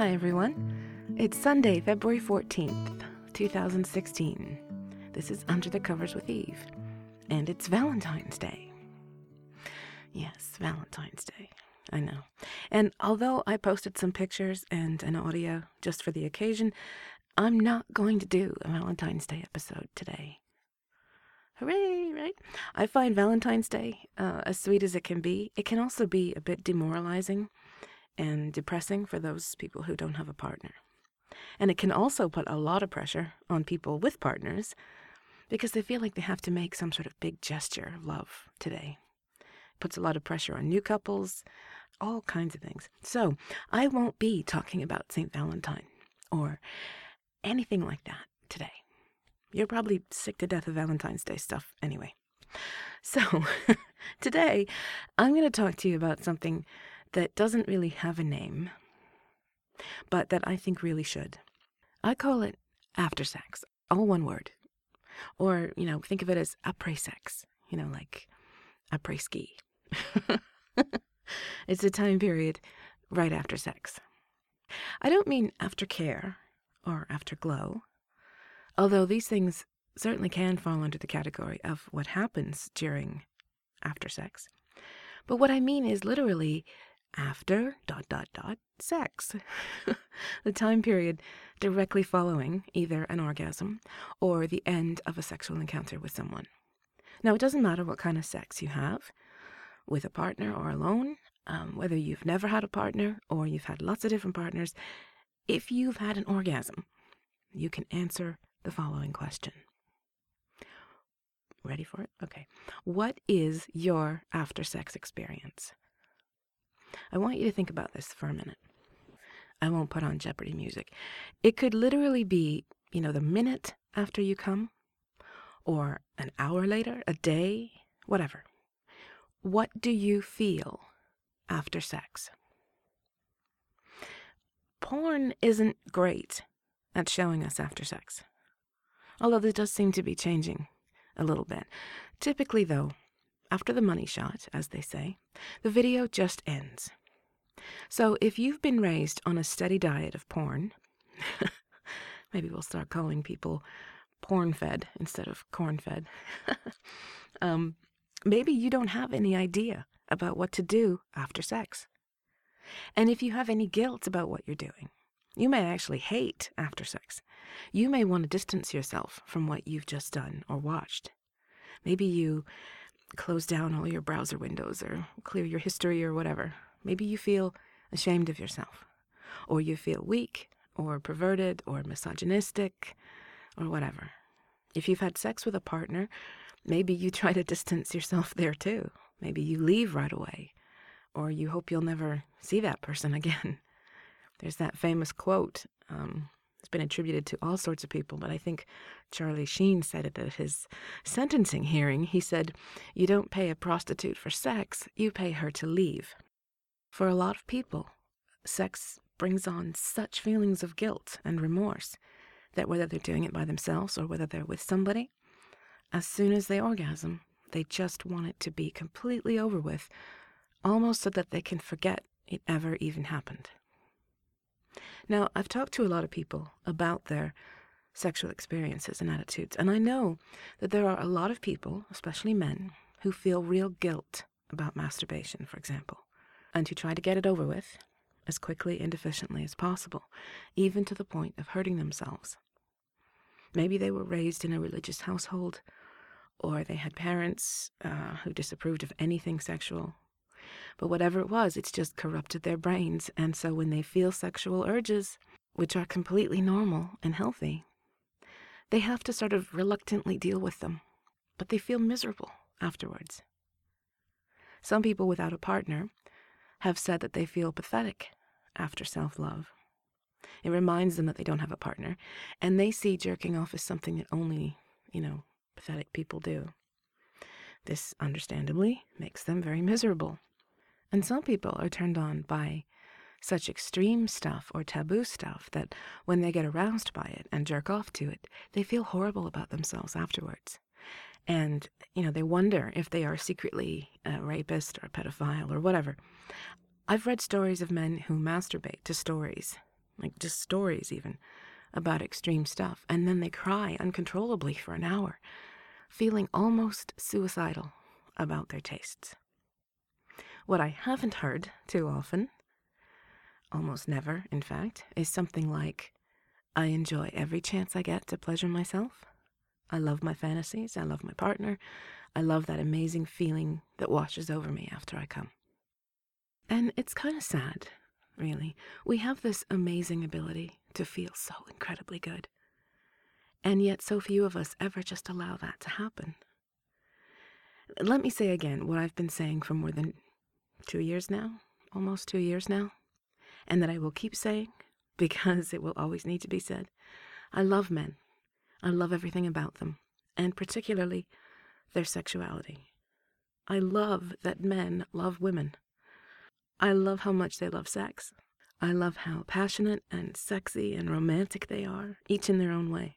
Hi, everyone. It's Sunday, February 14th, 2016. This is Under the Covers with Eve, and it's Valentine's Day. Yes, Valentine's Day. I know. And although I posted some pictures and an audio just for the occasion, I'm not going to do a Valentine's Day episode today. Hooray, right? I find Valentine's Day, uh, as sweet as it can be, it can also be a bit demoralizing and depressing for those people who don't have a partner. And it can also put a lot of pressure on people with partners because they feel like they have to make some sort of big gesture of love today. It puts a lot of pressure on new couples, all kinds of things. So I won't be talking about St. Valentine or anything like that today. You're probably sick to death of Valentine's Day stuff anyway. So, today I'm going to talk to you about something that doesn't really have a name, but that I think really should. I call it after sex, all one word. Or, you know, think of it as après sex, you know, like après ski. it's a time period right after sex. I don't mean after care or after glow, although these things certainly can fall under the category of what happens during after sex. But what I mean is literally after dot dot dot sex. the time period directly following either an orgasm or the end of a sexual encounter with someone. Now, it doesn't matter what kind of sex you have, with a partner or alone, um, whether you've never had a partner or you've had lots of different partners, if you've had an orgasm, you can answer the following question. Ready for it? Okay. What is your after sex experience? I want you to think about this for a minute. I won't put on Jeopardy music. It could literally be, you know, the minute after you come, or an hour later, a day, whatever. What do you feel after sex? Porn isn't great at showing us after sex, although this does seem to be changing a little bit. Typically, though, after the money shot, as they say, the video just ends. So if you've been raised on a steady diet of porn, maybe we'll start calling people porn fed instead of corn fed. um, maybe you don't have any idea about what to do after sex. And if you have any guilt about what you're doing, you may actually hate after sex. You may want to distance yourself from what you've just done or watched. Maybe you close down all your browser windows or clear your history or whatever. Maybe you feel ashamed of yourself, or you feel weak, or perverted, or misogynistic, or whatever. If you've had sex with a partner, maybe you try to distance yourself there too. Maybe you leave right away, or you hope you'll never see that person again. There's that famous quote um, it's been attributed to all sorts of people, but I think Charlie Sheen said it at his sentencing hearing. He said, You don't pay a prostitute for sex, you pay her to leave. For a lot of people, sex brings on such feelings of guilt and remorse that whether they're doing it by themselves or whether they're with somebody, as soon as they orgasm, they just want it to be completely over with, almost so that they can forget it ever even happened. Now, I've talked to a lot of people about their sexual experiences and attitudes, and I know that there are a lot of people, especially men, who feel real guilt about masturbation, for example, and who try to get it over with as quickly and efficiently as possible, even to the point of hurting themselves. Maybe they were raised in a religious household, or they had parents uh, who disapproved of anything sexual, but whatever it was, it's just corrupted their brains. And so when they feel sexual urges, which are completely normal and healthy, they have to sort of reluctantly deal with them. But they feel miserable afterwards. Some people without a partner have said that they feel pathetic after self love. It reminds them that they don't have a partner, and they see jerking off as something that only, you know, pathetic people do. This, understandably, makes them very miserable. And some people are turned on by such extreme stuff or taboo stuff that when they get aroused by it and jerk off to it, they feel horrible about themselves afterwards. And, you know, they wonder if they are secretly a rapist or a pedophile or whatever. I've read stories of men who masturbate to stories like just stories even, about extreme stuff, and then they cry uncontrollably for an hour, feeling almost suicidal about their tastes. What I haven't heard too often, almost never, in fact, is something like, I enjoy every chance I get to pleasure myself. I love my fantasies. I love my partner. I love that amazing feeling that washes over me after I come. And it's kind of sad, really. We have this amazing ability to feel so incredibly good. And yet, so few of us ever just allow that to happen. Let me say again what I've been saying for more than two years now, almost two years now, and that I will keep saying because it will always need to be said. I love men. I love everything about them, and particularly their sexuality. I love that men love women. I love how much they love sex. I love how passionate and sexy and romantic they are, each in their own way.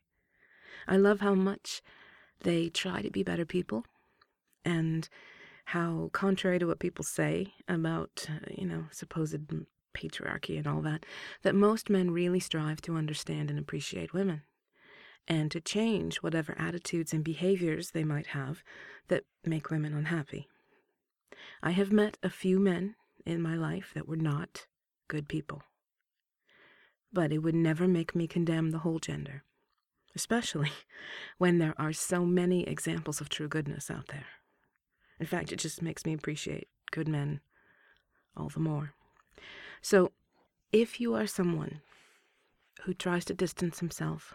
I love how much they try to be better people and how, contrary to what people say about, uh, you know, supposed patriarchy and all that, that most men really strive to understand and appreciate women and to change whatever attitudes and behaviors they might have that make women unhappy. I have met a few men in my life that were not good people. But it would never make me condemn the whole gender, especially when there are so many examples of true goodness out there. In fact, it just makes me appreciate good men all the more. So, if you are someone who tries to distance himself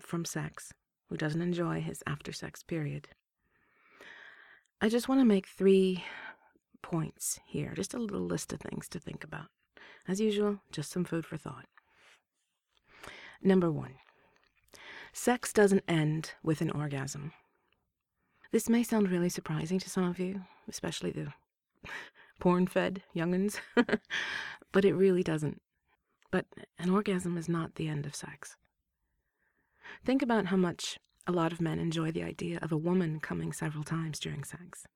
from sex, who doesn't enjoy his after sex period, I just want to make three points here, just a little list of things to think about. As usual, just some food for thought. Number one sex doesn't end with an orgasm. This may sound really surprising to some of you, especially the porn fed young'uns, but it really doesn't. But an orgasm is not the end of sex. Think about how much a lot of men enjoy the idea of a woman coming several times during sex.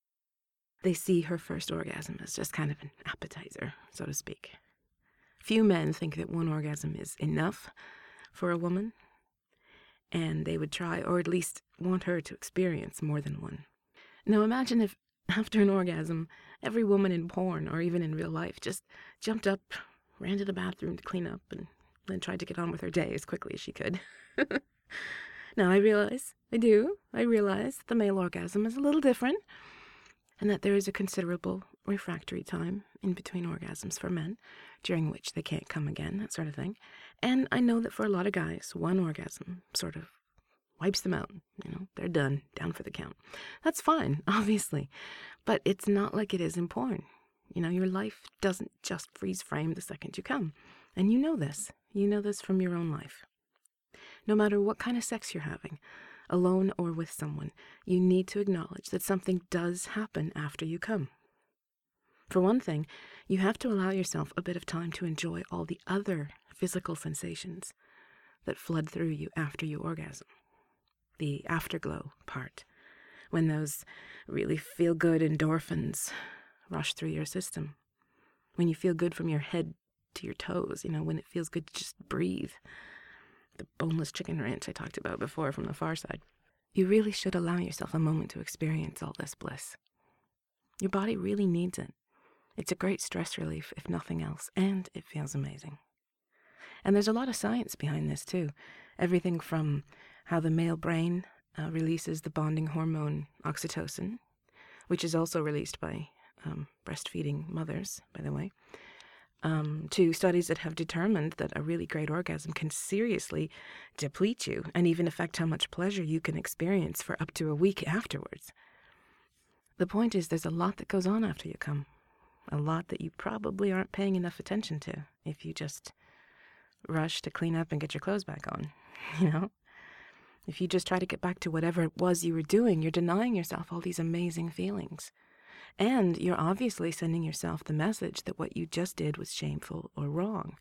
They see her first orgasm as just kind of an appetizer, so to speak. Few men think that one orgasm is enough for a woman, and they would try, or at least want her to experience more than one. Now imagine if, after an orgasm, every woman in porn, or even in real life, just jumped up, ran to the bathroom to clean up, and then tried to get on with her day as quickly as she could. now I realize, I do, I realize the male orgasm is a little different and that there is a considerable refractory time in between orgasms for men, during which they can't come again, that sort of thing. And I know that for a lot of guys, one orgasm sort of wipes them out. You know, they're done, down for the count. That's fine, obviously, but it's not like it is in porn. You know, your life doesn't just freeze frame the second you come. And you know this. You know this from your own life. No matter what kind of sex you're having, alone or with someone, you need to acknowledge that something does happen after you come. For one thing, you have to allow yourself a bit of time to enjoy all the other physical sensations that flood through you after you orgasm. The afterglow part, when those really feel good endorphins rush through your system. When you feel good from your head to your toes, you know, when it feels good to just breathe the boneless chicken ranch I talked about before from the far side. You really should allow yourself a moment to experience all this bliss. Your body really needs it. It's a great stress relief, if nothing else, and it feels amazing. And there's a lot of science behind this, too. Everything from how the male brain uh, releases the bonding hormone oxytocin, which is also released by um, breastfeeding mothers, by the way, um, to studies that have determined that a really great orgasm can seriously deplete you and even affect how much pleasure you can experience for up to a week afterwards. The point is, there's a lot that goes on after you come, a lot that you probably aren't paying enough attention to if you just rush to clean up and get your clothes back on, you know? If you just try to get back to whatever it was you were doing, you're denying yourself all these amazing feelings. And you're obviously sending yourself the message that what you just did was shameful or wrong,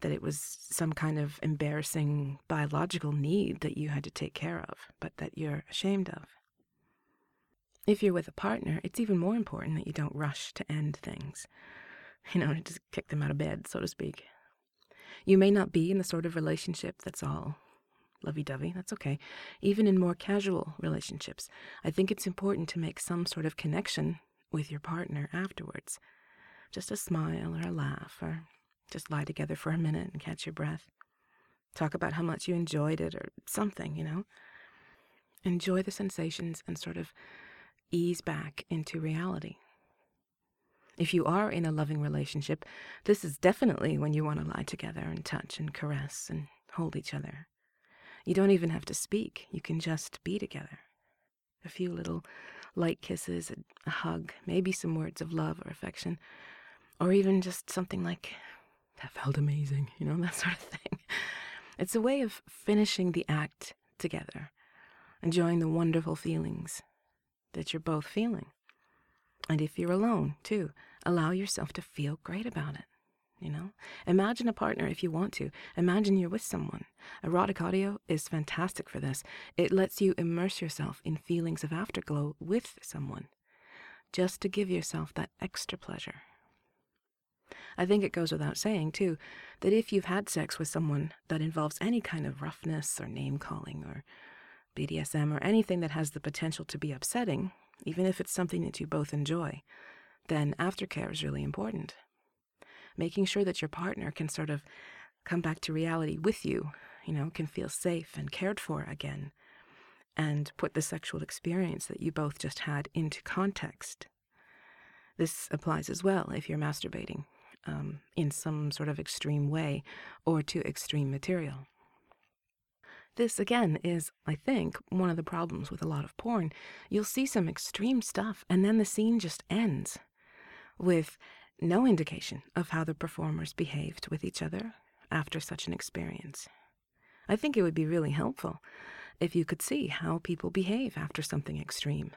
that it was some kind of embarrassing biological need that you had to take care of, but that you're ashamed of. If you're with a partner, it's even more important that you don't rush to end things, you know, just kick them out of bed, so to speak. You may not be in the sort of relationship that's all lovey dovey. That's okay. Even in more casual relationships, I think it's important to make some sort of connection with your partner afterwards. Just a smile or a laugh, or just lie together for a minute and catch your breath. Talk about how much you enjoyed it or something, you know? Enjoy the sensations and sort of ease back into reality. If you are in a loving relationship, this is definitely when you want to lie together and touch and caress and hold each other. You don't even have to speak, you can just be together. A few little light kisses, a hug, maybe some words of love or affection, or even just something like, that felt amazing, you know, that sort of thing. It's a way of finishing the act together, enjoying the wonderful feelings that you're both feeling. And if you're alone, too, allow yourself to feel great about it. You know, imagine a partner if you want to. Imagine you're with someone. Erotic audio is fantastic for this. It lets you immerse yourself in feelings of afterglow with someone, just to give yourself that extra pleasure. I think it goes without saying, too, that if you've had sex with someone that involves any kind of roughness or name calling or BDSM or anything that has the potential to be upsetting, even if it's something that you both enjoy, then aftercare is really important making sure that your partner can sort of come back to reality with you, you know, can feel safe and cared for again, and put the sexual experience that you both just had into context. This applies as well if you're masturbating um, in some sort of extreme way or to extreme material. This, again, is, I think, one of the problems with a lot of porn. You'll see some extreme stuff, and then the scene just ends with no indication of how the performers behaved with each other after such an experience. I think it would be really helpful if you could see how people behave after something extreme,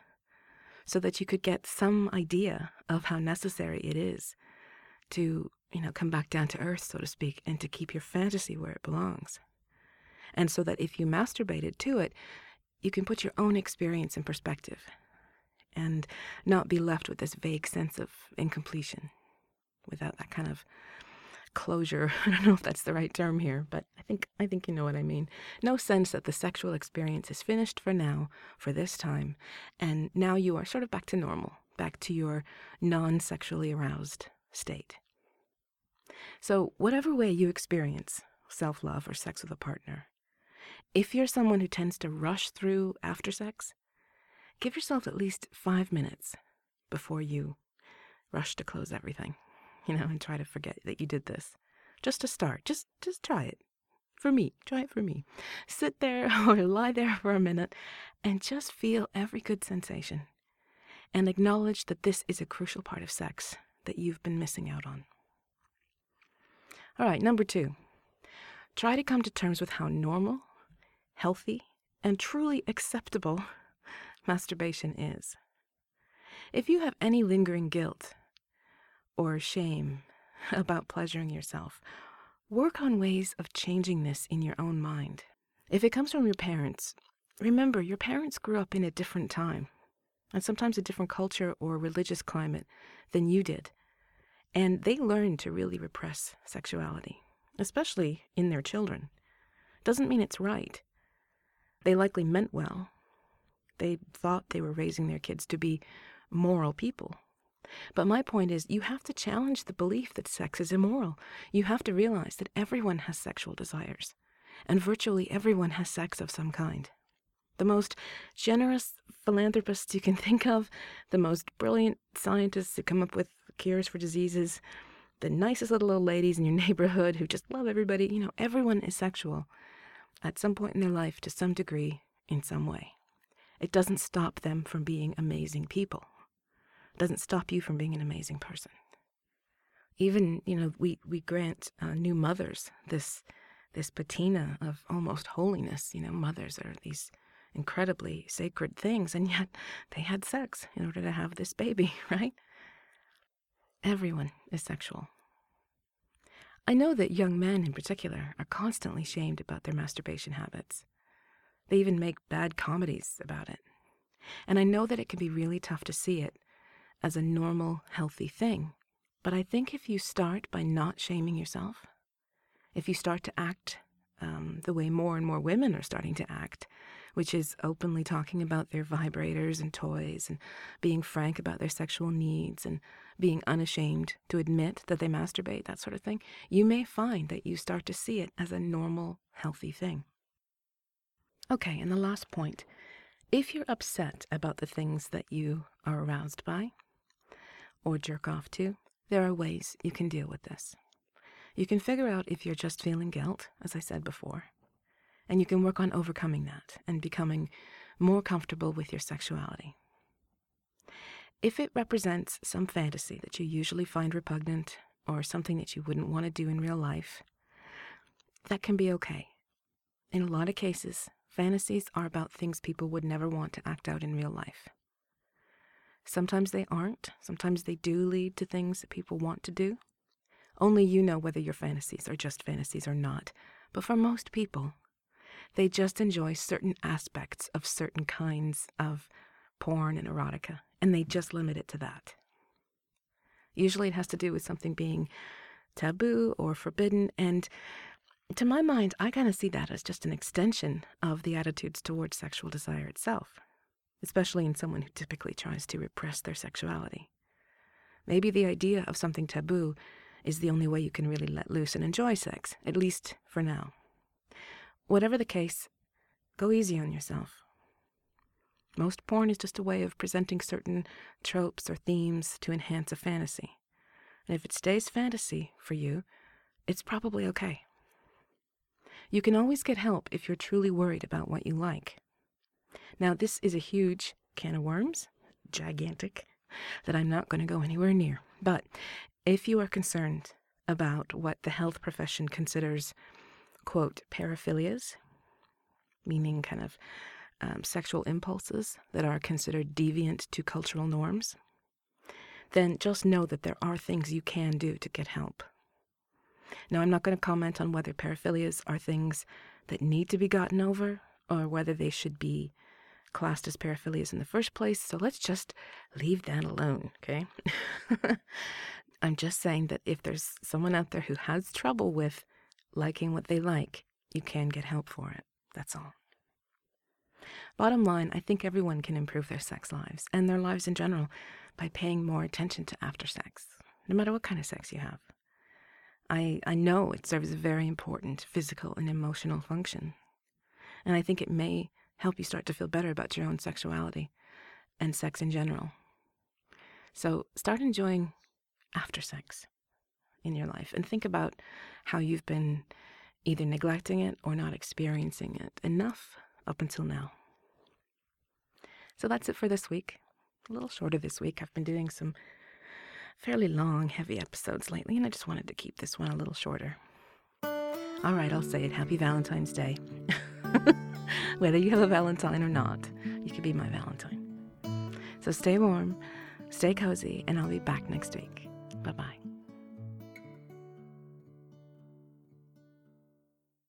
so that you could get some idea of how necessary it is to, you know, come back down to earth, so to speak, and to keep your fantasy where it belongs. And so that if you masturbated to it, you can put your own experience in perspective and not be left with this vague sense of incompletion without that kind of closure. I don't know if that's the right term here, but I think I think you know what I mean. No sense that the sexual experience is finished for now, for this time, and now you are sort of back to normal, back to your non-sexually aroused state. So, whatever way you experience self-love or sex with a partner, if you're someone who tends to rush through after sex, give yourself at least 5 minutes before you rush to close everything you know, and try to forget that you did this. Just to start, just just try it. For me, try it for me. Sit there or lie there for a minute and just feel every good sensation and acknowledge that this is a crucial part of sex that you've been missing out on. All right, number two. Try to come to terms with how normal, healthy, and truly acceptable masturbation is. If you have any lingering guilt or shame about pleasuring yourself, work on ways of changing this in your own mind. If it comes from your parents, remember your parents grew up in a different time, and sometimes a different culture or religious climate than you did. And they learned to really repress sexuality, especially in their children. Doesn't mean it's right. They likely meant well. They thought they were raising their kids to be moral people, but my point is, you have to challenge the belief that sex is immoral. You have to realize that everyone has sexual desires, and virtually everyone has sex of some kind. The most generous philanthropists you can think of, the most brilliant scientists who come up with cures for diseases, the nicest little old ladies in your neighborhood who just love everybody, you know, everyone is sexual at some point in their life to some degree in some way. It doesn't stop them from being amazing people It doesn't stop you from being an amazing person. Even, you know, we, we grant uh, new mothers this this patina of almost holiness. You know, mothers are these incredibly sacred things, and yet they had sex in order to have this baby, right? Everyone is sexual. I know that young men in particular are constantly shamed about their masturbation habits. They even make bad comedies about it. And I know that it can be really tough to see it as a normal, healthy thing. But I think if you start by not shaming yourself, if you start to act um, the way more and more women are starting to act, which is openly talking about their vibrators and toys and being frank about their sexual needs and being unashamed to admit that they masturbate, that sort of thing, you may find that you start to see it as a normal, healthy thing. Okay, and the last point if you're upset about the things that you are aroused by or jerk off to, there are ways you can deal with this. You can figure out if you're just feeling guilt, as I said before, and you can work on overcoming that and becoming more comfortable with your sexuality. If it represents some fantasy that you usually find repugnant or something that you wouldn't want to do in real life, that can be okay. In a lot of cases, fantasies are about things people would never want to act out in real life. Sometimes they aren't, sometimes they do lead to things that people want to do. Only you know whether your fantasies are just fantasies or not. But for most people, they just enjoy certain aspects of certain kinds of porn and erotica, and they just limit it to that. Usually it has to do with something being taboo or forbidden, and to my mind, I kind of see that as just an extension of the attitudes towards sexual desire itself, especially in someone who typically tries to repress their sexuality. Maybe the idea of something taboo is the only way you can really let loose and enjoy sex, at least for now. Whatever the case, go easy on yourself. Most porn is just a way of presenting certain tropes or themes to enhance a fantasy. And if it stays fantasy for you, it's probably okay. You can always get help if you're truly worried about what you like. Now, this is a huge can of worms, gigantic, that I'm not going to go anywhere near. But if you are concerned about what the health profession considers quote, paraphilias, meaning kind of um, sexual impulses that are considered deviant to cultural norms, then just know that there are things you can do to get help. Now, I'm not going to comment on whether paraphilias are things that need to be gotten over or whether they should be classed as paraphilias in the first place, so let's just leave that alone, okay? I'm just saying that if there's someone out there who has trouble with liking what they like, you can get help for it. That's all. Bottom line, I think everyone can improve their sex lives and their lives in general by paying more attention to after sex, no matter what kind of sex you have. I, I know it serves a very important physical and emotional function. And I think it may help you start to feel better about your own sexuality and sex in general. So start enjoying after sex in your life and think about how you've been either neglecting it or not experiencing it enough up until now. So that's it for this week. A little shorter this week. I've been doing some fairly long, heavy episodes lately, and I just wanted to keep this one a little shorter. All right, I'll say it. Happy Valentine's Day. Whether you have a Valentine or not, you could be my Valentine. So stay warm, stay cozy, and I'll be back next week. Bye bye.